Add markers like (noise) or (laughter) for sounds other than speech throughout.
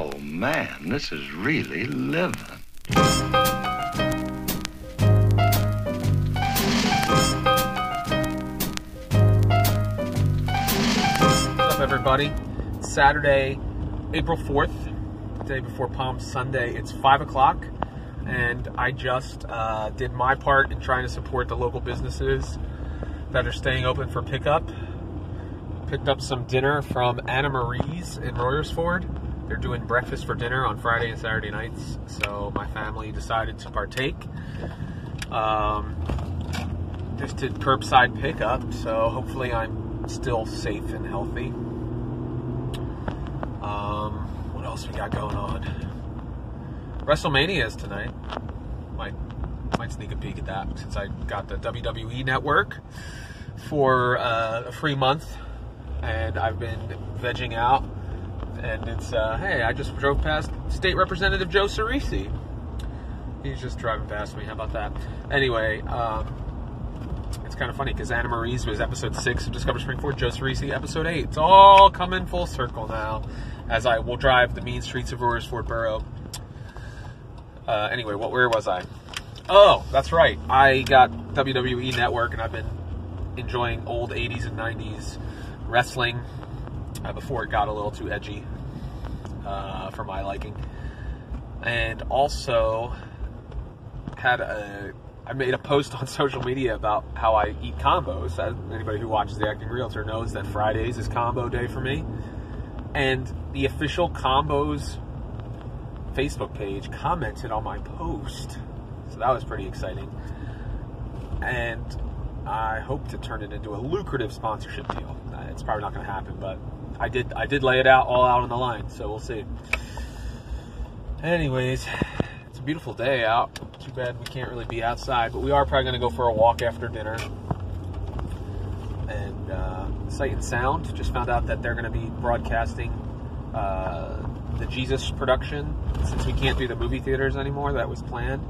Oh, man, this is really living. What's up, everybody? Saturday, April 4th, day before Palm Sunday. It's 5 o'clock, and I just uh, did my part in trying to support the local businesses that are staying open for pickup. Picked up some dinner from Anna Marie's in Royersford. They're doing breakfast for dinner on Friday and Saturday nights, so my family decided to partake. Um, just did curbside pickup, so hopefully I'm still safe and healthy. Um, what else we got going on? WrestleMania is tonight. Might might sneak a peek at that since I got the WWE Network for uh, a free month, and I've been vegging out. And it's uh, hey, I just drove past State Representative Joe Ciresi. He's just driving past me. How about that? Anyway, um, it's kind of funny because Anna Marie's was episode six of Discover Springford, Joe Ciresi episode eight. It's all coming full circle now as I will drive the mean streets of Royersford Borough. Uh, anyway, what where was I? Oh, that's right. I got WWE Network and I've been enjoying old 80s and 90s wrestling uh, before it got a little too edgy uh, for my liking. And also had a I made a post (laughs) on social media about how I eat combos. Anybody who watches the Acting Realtor knows that Fridays is combo day for me. And the official combos Facebook page commented on my post. So that was pretty exciting. And I hope to turn it into a lucrative sponsorship deal. Uh, it's probably not going to happen, but I did I did lay it out all out on the line, so we'll see. Anyways, it's a beautiful day out. Too bad we can't really be outside, but we are probably to go for a walk after dinner. And uh, Sight and Sound just found out that they're to be broadcasting uh, the Jesus production. Since we can't do the movie theaters anymore, that was planned.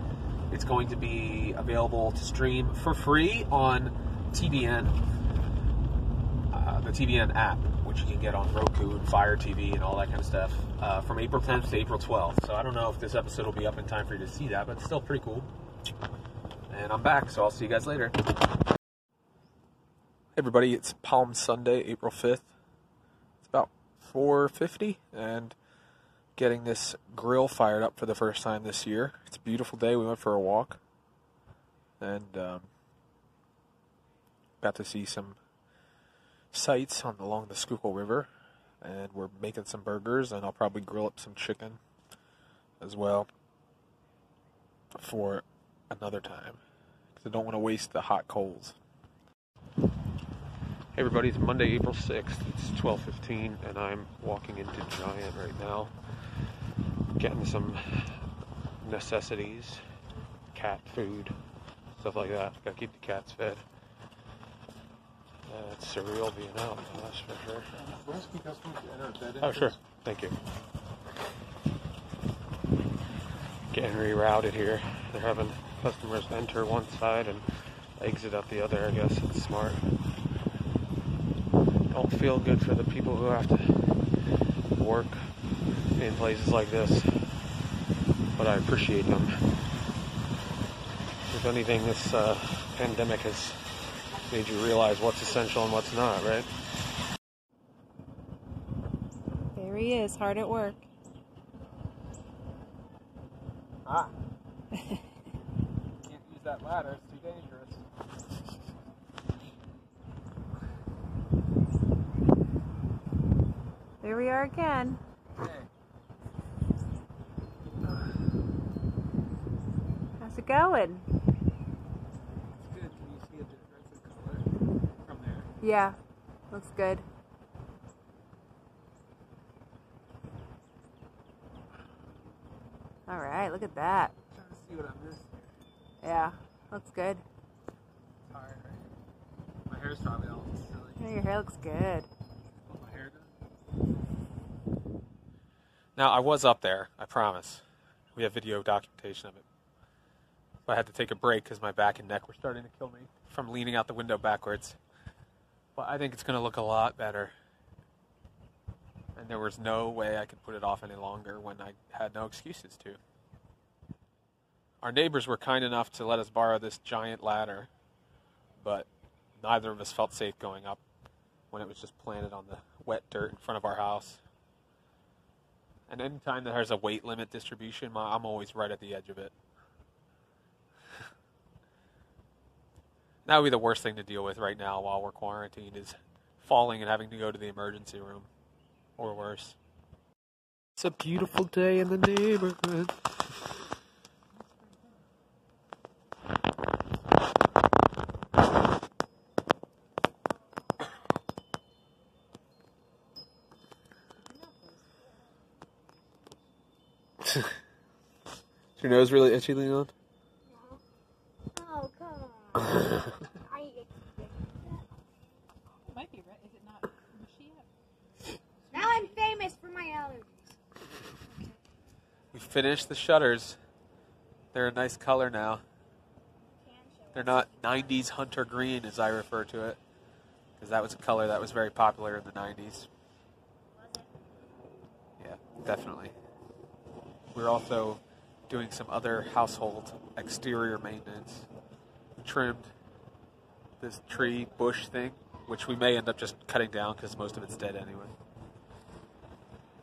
It's going to be available to stream for free on TBN, uh, the TBN app, which you can get on Roku and Fire TV and all that kind of stuff, uh, from April 10th to April 12th. So I don't know if this episode will be up in time for you to see that, but it's still pretty cool. And I'm back, so I'll see you guys later. Hey everybody, it's Palm Sunday, April 5th. It's about 4:50 and getting this grill fired up for the first time this year. It's a beautiful day. We went for a walk and um, got to see some sights on along the Schuylkill River, and we're making some burgers, and I'll probably grill up some chicken as well for another time because I don't want to waste the hot coals. Hey everybody, it's Monday, April 6th. It's 12:15 and I'm walking into Giant right now getting some necessities, cat food, stuff like that. Got to keep the cats fed. Uh, it's surreal being out, that's for sure. Oh, sure. Thank you. Getting rerouted here. They're having customers enter one side and exit out the other. I guess it's smart. Don't feel good for the people who have to work in places like this, but I appreciate them. If anything, this uh, pandemic has made you realize what's essential and what's not, right? There he is, hard at work. Ah. Can't use that ladder, it's too dangerous. There we are again. Hey. How's it going? It's good. Can you see a difference in color from there? Yeah, looks good. All right, look at that. trying to see what I missed. Yeah, looks good. Tired, right? My hair's probably all silly. Yeah, your hair looks good. My hair done. Now I was up there. I promise. We have video documentation of it. I had to take a break because my back and neck were starting to kill me from leaning out the window backwards. But I think it's going to look a lot better. And there was no way I could put it off any longer when I had no excuses to. Our neighbors were kind enough to let us borrow this giant ladder, but neither of us felt safe going up when it was just planted on the wet dirt in front of our house. And anytime there's a weight limit distribution, I'm always right at the edge of it. That would be the worst thing to deal with right now while we're quarantined is falling and having to go to the emergency room or worse. It's a beautiful day in the neighborhood. (laughs) Is your nose really itchy, Leon? Oh, come on. I It might be red. Is it not mushy yet? now I'm famous for my allergies. We finished the shutters. They're a nice color now. They're not 90s hunter green, as I refer to it, because that was a color that was very popular in the 90s. Yeah, definitely. We're also doing some other household exterior maintenance. We trimmed this tree bush thing, which we may end up just cutting down because most of it's dead anyway.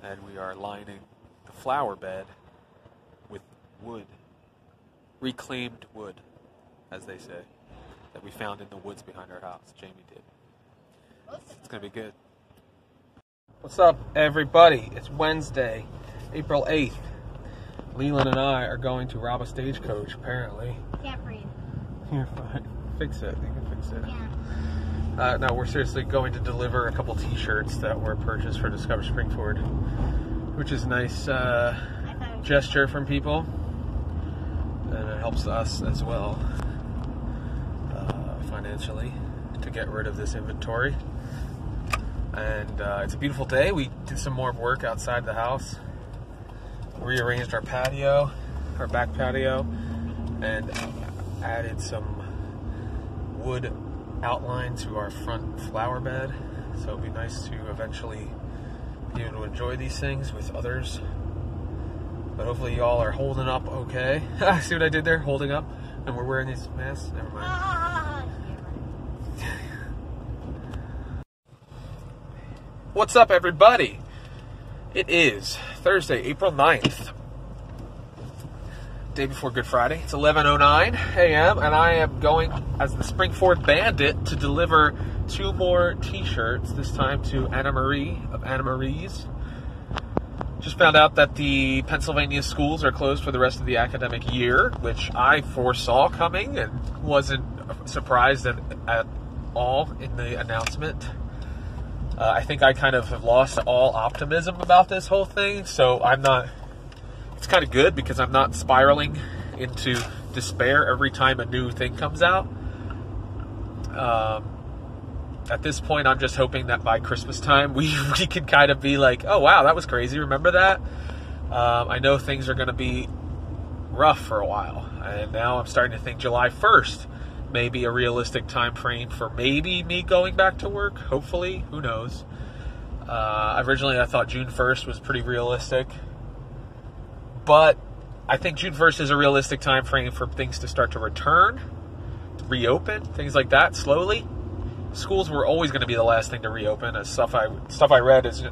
And we are lining the flower bed wood, reclaimed wood, as they say, that we found in the woods behind our house. Jamie did. It's gonna be good. What's up, everybody? It's Wednesday, April 8th. Leland and I are going to rob a stagecoach, apparently. Can't breathe. You're fine. Fix it. You can fix it. Yeah. Uh, no, we're seriously going to deliver a couple T-shirts that were purchased for Discover Springford, which is a nice uh, I thought it was gesture from people, and it helps us as well uh, financially to get rid of this inventory. And uh, it's a beautiful day. We did some more work outside the house, rearranged our patio, our back patio, and added some wood outline to our front flower bed. So it'd be nice to eventually be able to enjoy these things with others. But hopefully y'all are holding up okay. (laughs) See what I did there? Holding up. And we're wearing these masks? Never mind. (laughs) What's up, everybody? It is Thursday, April 9th. Day before Good Friday. It's 11.09 a.m. and I am going as the Springford Bandit to deliver two more t-shirts, this time to Anna Marie of Anna Marie's. Found out that the Pennsylvania schools are closed for the rest of the academic year, which I foresaw coming and wasn't surprised at, at all in the announcement. Uh, I think I kind of have lost all optimism about this whole thing, so I'm not. It's kind of good because I'm not spiraling into despair every time a new thing comes out. Um, at this point, I'm just hoping that by Christmas time we, (laughs) we can kind of be like, oh wow, that was crazy. Remember that? Um, I know things are going to be rough for a while, and now I'm starting to think July 1st may be a realistic time frame for maybe me going back to work. Hopefully, who knows? Uh, originally, I thought June 1st was pretty realistic, but I think June 1st is a realistic time frame for things to start to return, reopen, things like that slowly. Schools were always going to be the last thing to reopen. As stuff I stuff I read is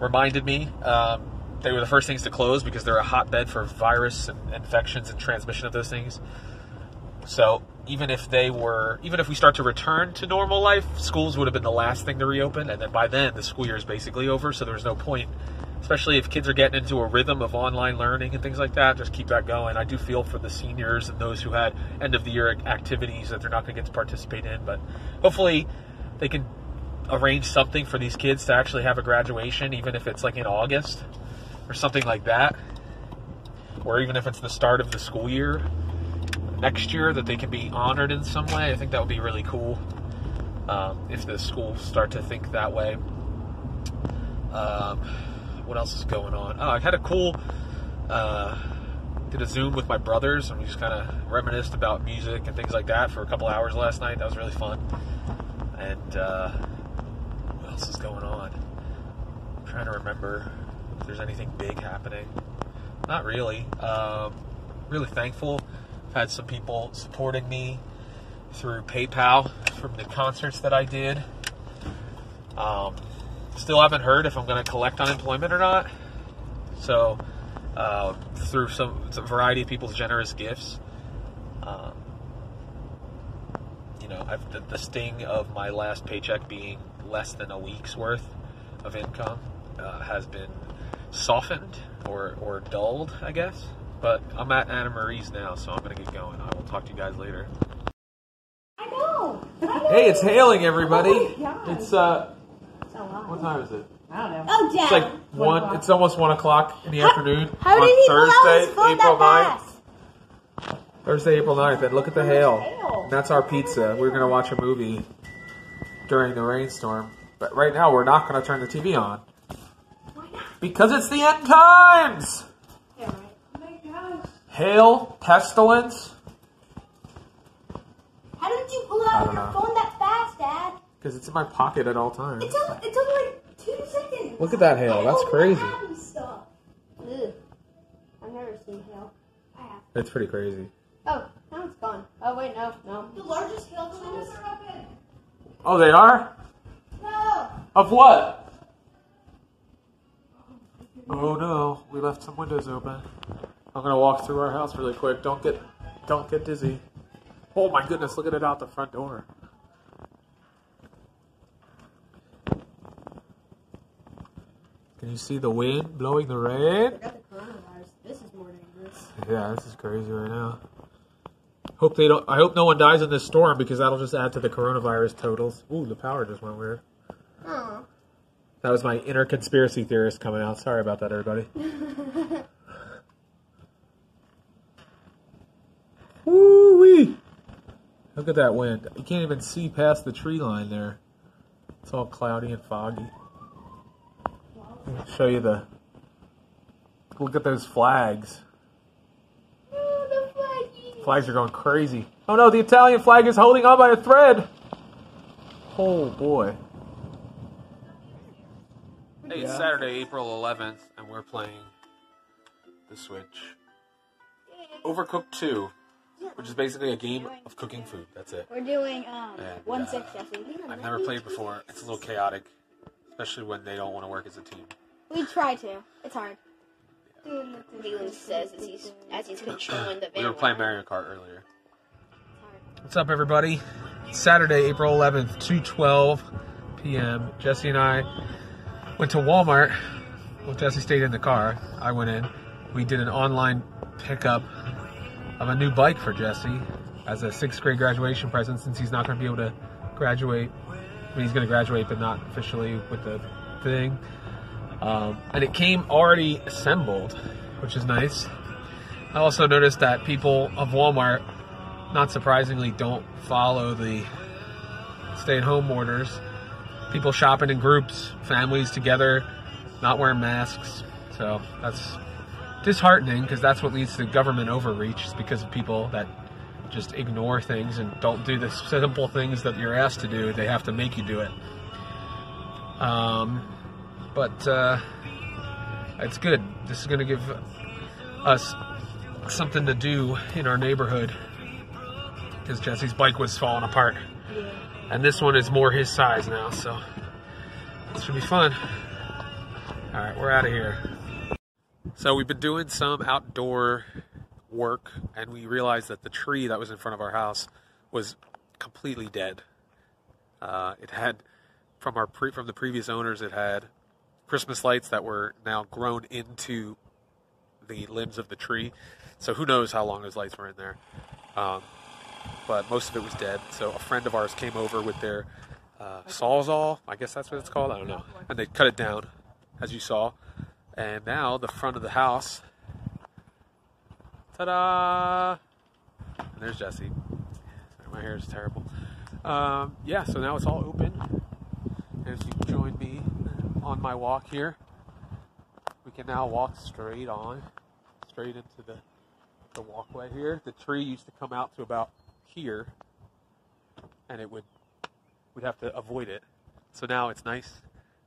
reminded me um, they were the first things to close because they're a hotbed for virus and infections and transmission of those things. So even if they were, even if we start to return to normal life, schools would have been the last thing to reopen, and then by then the school year is basically over. So there's no point, especially if kids are getting into a rhythm of online learning and things like that. Just keep that going. I do feel for the seniors and those who had end of the year activities that they're not going to get to participate in, but hopefully they can arrange something for these kids to actually have a graduation, even if it's like in August or something like that, or even if it's the start of the school year next year that they can be honored in some way. I think that would be really cool um, if the schools start to think that way. Um, what else is going on? Oh, I had a cool. Uh, did a Zoom with my brothers and we just kind of reminisced about music and things like that for a couple hours last night. That was really fun. And uh, what else is going on? I'm trying to remember if there's anything big happening. Not really. Um, really thankful. I've had some people supporting me through PayPal from the concerts that I did. Um, still haven't heard if I'm going to collect unemployment or not. So, uh, through some it's a variety of people's generous gifts, um, you know, I've, the, the sting of my last paycheck being less than a week's worth of income uh, has been softened or, or dulled, I guess. But I'm at Anna Marie's now, so I'm going to get going. I will talk to you guys later. I know. I know. Hey, it's hailing, everybody. Oh my God. It's, uh, So long. What time is it? I don't know. Oh, Dad. It's like one, it's almost one o'clock in the afternoon How on did he pull out Thursday, his phone April that 9th. fast? Thursday, April 9th, and look at the hail. hail. And that's our pizza. We're going to watch a movie during the rainstorm. But right now, we're not going to turn the TV on. Because it's the end times! Yeah, right. Oh. Hail, pestilence. How did you pull I out your know. phone that fast, Dad? Because it's in my pocket at all times. It took, it took like two seconds. Look at that hail. I That's oh, crazy. the app and stuff. Ugh. I've never seen hail. I have. It's pretty crazy. Oh, now it's gone. Oh wait, no, no. The largest hail windows are open. Oh, they are? No. Of what? Oh no, we left some windows open. I'm gonna walk through our house really quick. Don't get, don't get dizzy. Oh my goodness, look at it out the front door. Can you see the wind blowing the rain? Forgot the coronavirus. This is more dangerous. Yeah, this is crazy right now. Hope they don't. I hope no one dies in this storm because that'll just add to the coronavirus totals. Ooh, the power just went weird. Aw. That was my inner conspiracy theorist coming out. Sorry about that, everybody. (laughs) Woo wee! Look at that wind. You can't even see past the tree line there. It's all cloudy and foggy. I'll show you the. Look at those flags. Oh. Flags are going crazy. Oh no, the Italian flag is holding on by a thread. Oh boy. Hey, it's Saturday, April 11th, and we're playing the Switch. Overcooked 2, which is basically a game of cooking food. That's it. We're doing um And, one uh, six, Jesse. I've never played before. It's a little chaotic, especially when they don't want to work as a team. We try to. It's hard. Leland says as he's as he's controlling the We were playing Mario Kart earlier. What's up, everybody? Saturday, April 11th, 2:12 p.m. Jesse and I went to Walmart. Well, Jesse stayed in the car. I went in. We did an online pickup of a new bike for Jesse as a sixth grade graduation present since he's not going to be able to graduate. I mean, he's going to graduate, but not officially with the thing. Um, and it came already assembled, which is nice. I also noticed that people of Walmart, not surprisingly, don't follow the stay at home orders. People shopping in groups, families together, not wearing masks. So that's disheartening because that's what leads to government overreach, is because of people that just ignore things and don't do the (laughs) simple things that you're asked to do. They have to make you do it. Um, but uh, it's good. This is going to give us something to do in our neighborhood because Jesse's bike was falling apart, and this one is more his size now. So this should be fun. All right, we're out of here. So we've been doing some outdoor work, and we realized that the tree that was in front of our house was completely dead. Uh, it had from our pre- from the previous owners, it had Christmas lights that were now grown into the limbs of the tree. So who knows how long those lights were in there. Um, but most of it was dead. So a friend of ours came over with their uh, sawzall, I guess that's what it's called. I don't know. And they cut it down, as you saw. And now the front of the house. Ta-da! And there's Jesse. My hair is terrible. Um, yeah, so now it's all open. As you join me on my walk here, we can now walk straight on, straight into the the walkway here. The tree used to come out to about here, and it would we'd have to avoid it. So now it's nice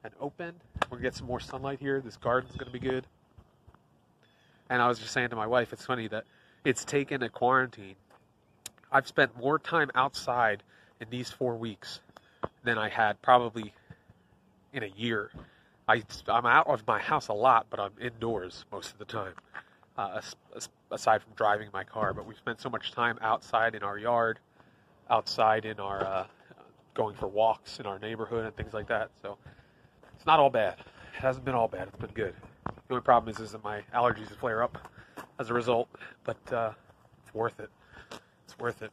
and open, We're gonna get some more sunlight here. This garden's gonna be good. And I was just saying to my wife, it's funny that it's taken a quarantine. I've spent more time outside in these four weeks than I had probably in a year. I, I'm out of my house a lot, but I'm indoors most of the time, uh, as- as- aside from driving my car. But we've spent so much time outside in our yard, outside in our uh, going for walks in our neighborhood and things like that. So it's not all bad. It hasn't been all bad. It's been good. The only problem is, is that my allergies flare up as a result, but uh, it's worth it. It's worth it.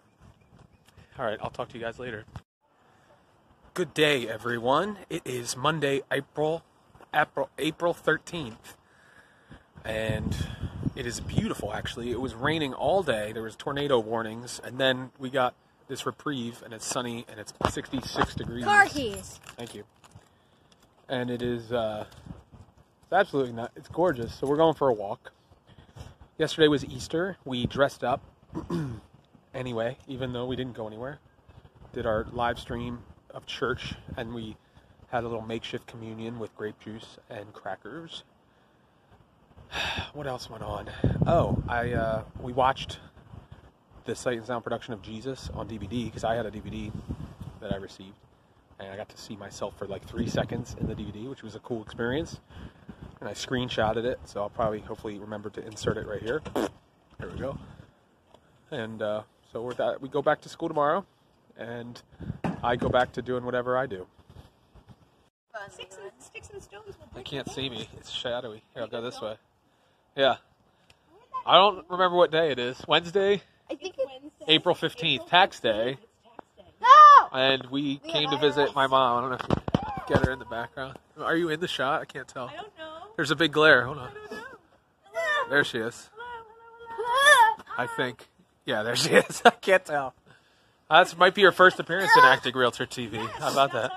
All right, I'll talk to you guys later. Good day, everyone. It is Monday, April April April 13th. And it is beautiful actually. It was raining all day. There was tornado warnings and then we got this reprieve and it's sunny and it's 66 degrees. Car keys. Thank you. And it is uh it's absolutely not it's gorgeous. So we're going for a walk. Yesterday was Easter. We dressed up (clears throat) anyway, even though we didn't go anywhere. Did our live stream of church and we had a little makeshift communion with grape juice and crackers. (sighs) What else went on? Oh, I uh, we watched the Sight and Sound production of Jesus on DVD because I had a DVD that I received, and I got to see myself for like three seconds in the DVD, which was a cool experience. And I screenshotted it, so I'll probably hopefully remember to insert it right here. There we go. And uh, so we're that we go back to school tomorrow, and I go back to doing whatever I do. Uh, sticks and, sticks and stones will They can't see me. It's shadowy. Here, I'll go this way. Yeah. I don't remember what day it is. Wednesday, I think it. Wednesday, April 15th, tax day. It's tax day. No! And we came to visit my mom. I don't know if you get her in the background. Are you in the shot? I can't tell. I don't know. There's a big glare. Hold on. I don't know. There she is. (laughs) I think. Yeah, there she is. (laughs) I can't tell. That might be your first appearance in Acting Realtor TV. How about that?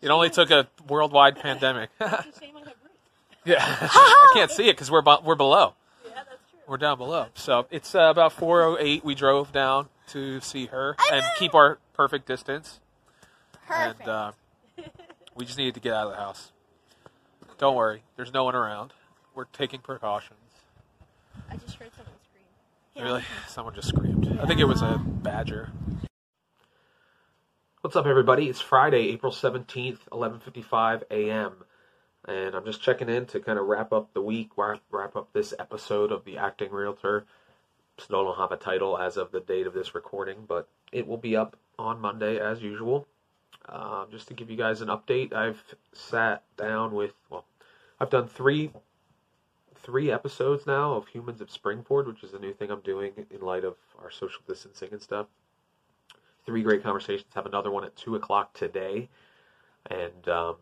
It only took a worldwide pandemic. It's (laughs) a shame I have roots. yeah, (laughs) I can't see it because we're bu- we're below. Yeah, that's true. We're down below. So it's uh, about 4:08. We drove down to see her and keep our perfect distance. Perfect. And uh, (laughs) we just needed to get out of the house. Don't worry, there's no one around. We're taking precautions. I just heard someone scream. Really? Someone just screamed. I think it was a badger. What's up, everybody? It's Friday, April 17th, 11:55 a.m. And I'm just checking in to kind of wrap up the week, wrap, up this episode of the Acting Realtor. Still don't have a title as of the date of this recording, but it will be up on Monday as usual. Um, just to give you guys an update, I've sat down with well, I've done three three episodes now of Humans of Springford, which is a new thing I'm doing in light of our social distancing and stuff. Three great conversations. Have another one at two o'clock today, and um,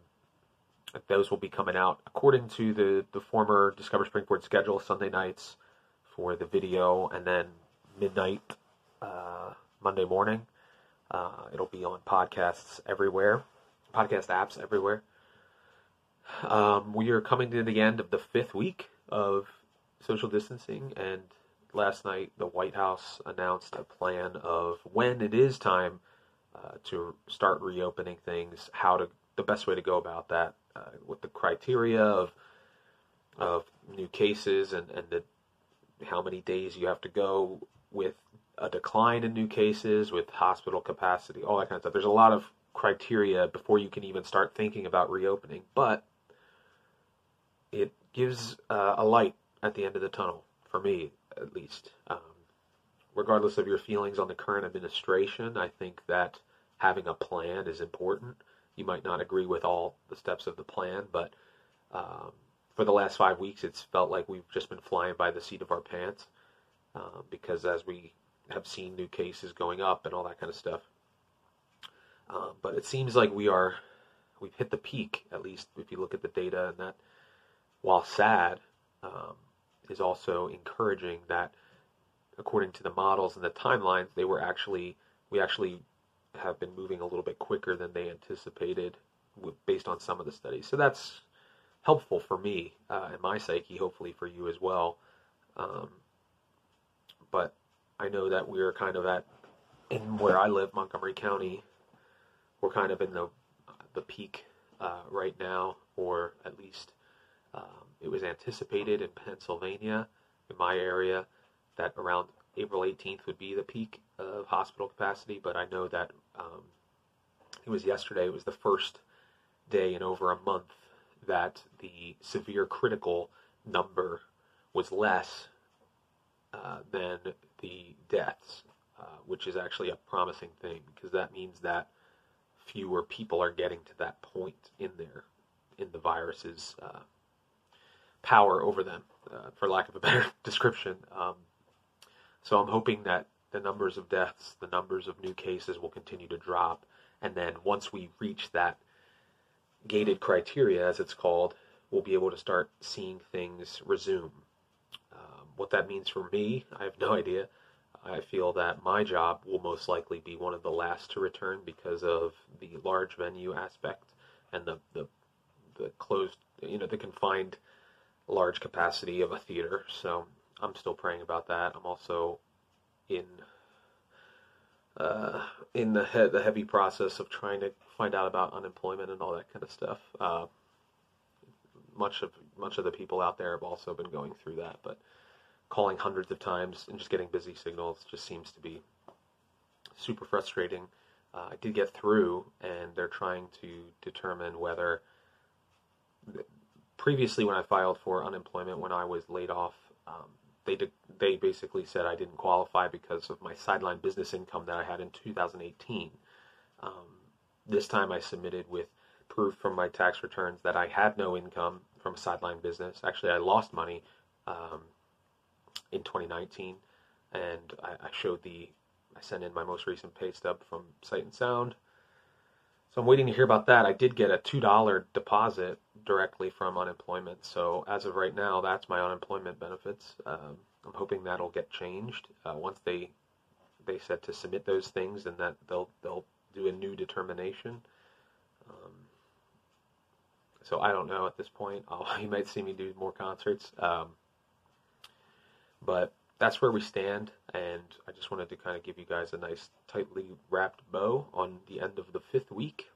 those will be coming out according to the the former Discover Springford schedule. Sunday nights for the video, and then midnight uh, Monday morning. Uh, it'll be on podcasts everywhere, podcast apps everywhere. Um, we are coming to the end of the fifth week of social distancing, and last night the White House announced a plan of when it is time uh, to start reopening things, how to the best way to go about that, uh, with the criteria of of new cases and and the how many days you have to go with a decline in new cases, with hospital capacity, all that kind of stuff. There's a lot of criteria before you can even start thinking about reopening, but it gives uh, a light at the end of the tunnel for me, at least. Um, regardless of your feelings on the current administration, I think that having a plan is important. You might not agree with all the steps of the plan, but um, for the last five weeks, it's felt like we've just been flying by the seat of our pants uh, because as we have seen new cases going up and all that kind of stuff. Um, but it seems like we are, we've hit the peak, at least if you look at the data, and that while sad, um, is also encouraging that according to the models and the timelines, they were actually, we actually have been moving a little bit quicker than they anticipated based on some of the studies. So that's helpful for me uh, and my psyche, hopefully for you as well. Um, but I know that we're kind of at, in where I live, Montgomery County, we're kind of in the the peak uh, right now or at least um, it was anticipated in Pennsylvania, in my area, that around April 18th would be the peak of hospital capacity. But I know that um, it was yesterday. It was the first day in over a month that the severe critical number was less uh, than the deaths, uh, which is actually a promising thing because that means that fewer people are getting to that point in their in the virus's uh, power over them, uh, for lack of a (laughs) better description. Um, so I'm hoping that the numbers of deaths, the numbers of new cases will continue to drop, and then once we reach that gated criteria, as it's called, we'll be able to start seeing things resume. Um, what that means for me, I have no (laughs) idea. I feel that my job will most likely be one of the last to return because of the large venue aspect and the, the, the closed, you know, the confined large capacity of a theater. So I'm still praying about that. I'm also in uh, in the he- the heavy process of trying to find out about unemployment and all that kind of stuff. Uh, much of much of the people out there have also been going through that, but calling hundreds of times and just getting busy signals just seems to be super frustrating. Uh, I did get through, and they're trying to determine whether. Previously, when I filed for unemployment when I was laid off, um, they did, they basically said I didn't qualify because of my sideline business income that I had in 2018. Um, this time, I submitted with proof from my tax returns that I had no income from a sideline business. Actually, I lost money um, in 2019, and I, I showed the I sent in my most recent pay stub from Sight and Sound. So I'm waiting to hear about that. I did get a two dollar deposit directly from unemployment. So as of right now, that's my unemployment benefits. Um, I'm hoping that'll get changed uh, once they they said to submit those things, and that they'll they'll do a new determination. Um, so I don't know at this point. (laughs) I'll, you might see me do more concerts, um, but that's where we stand. And I just wanted to kind of give you guys a nice, tightly wrapped bow on the end of the fifth week.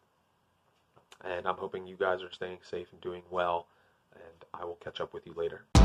And I'm hoping you guys are staying safe and doing well. And I will catch up with you later.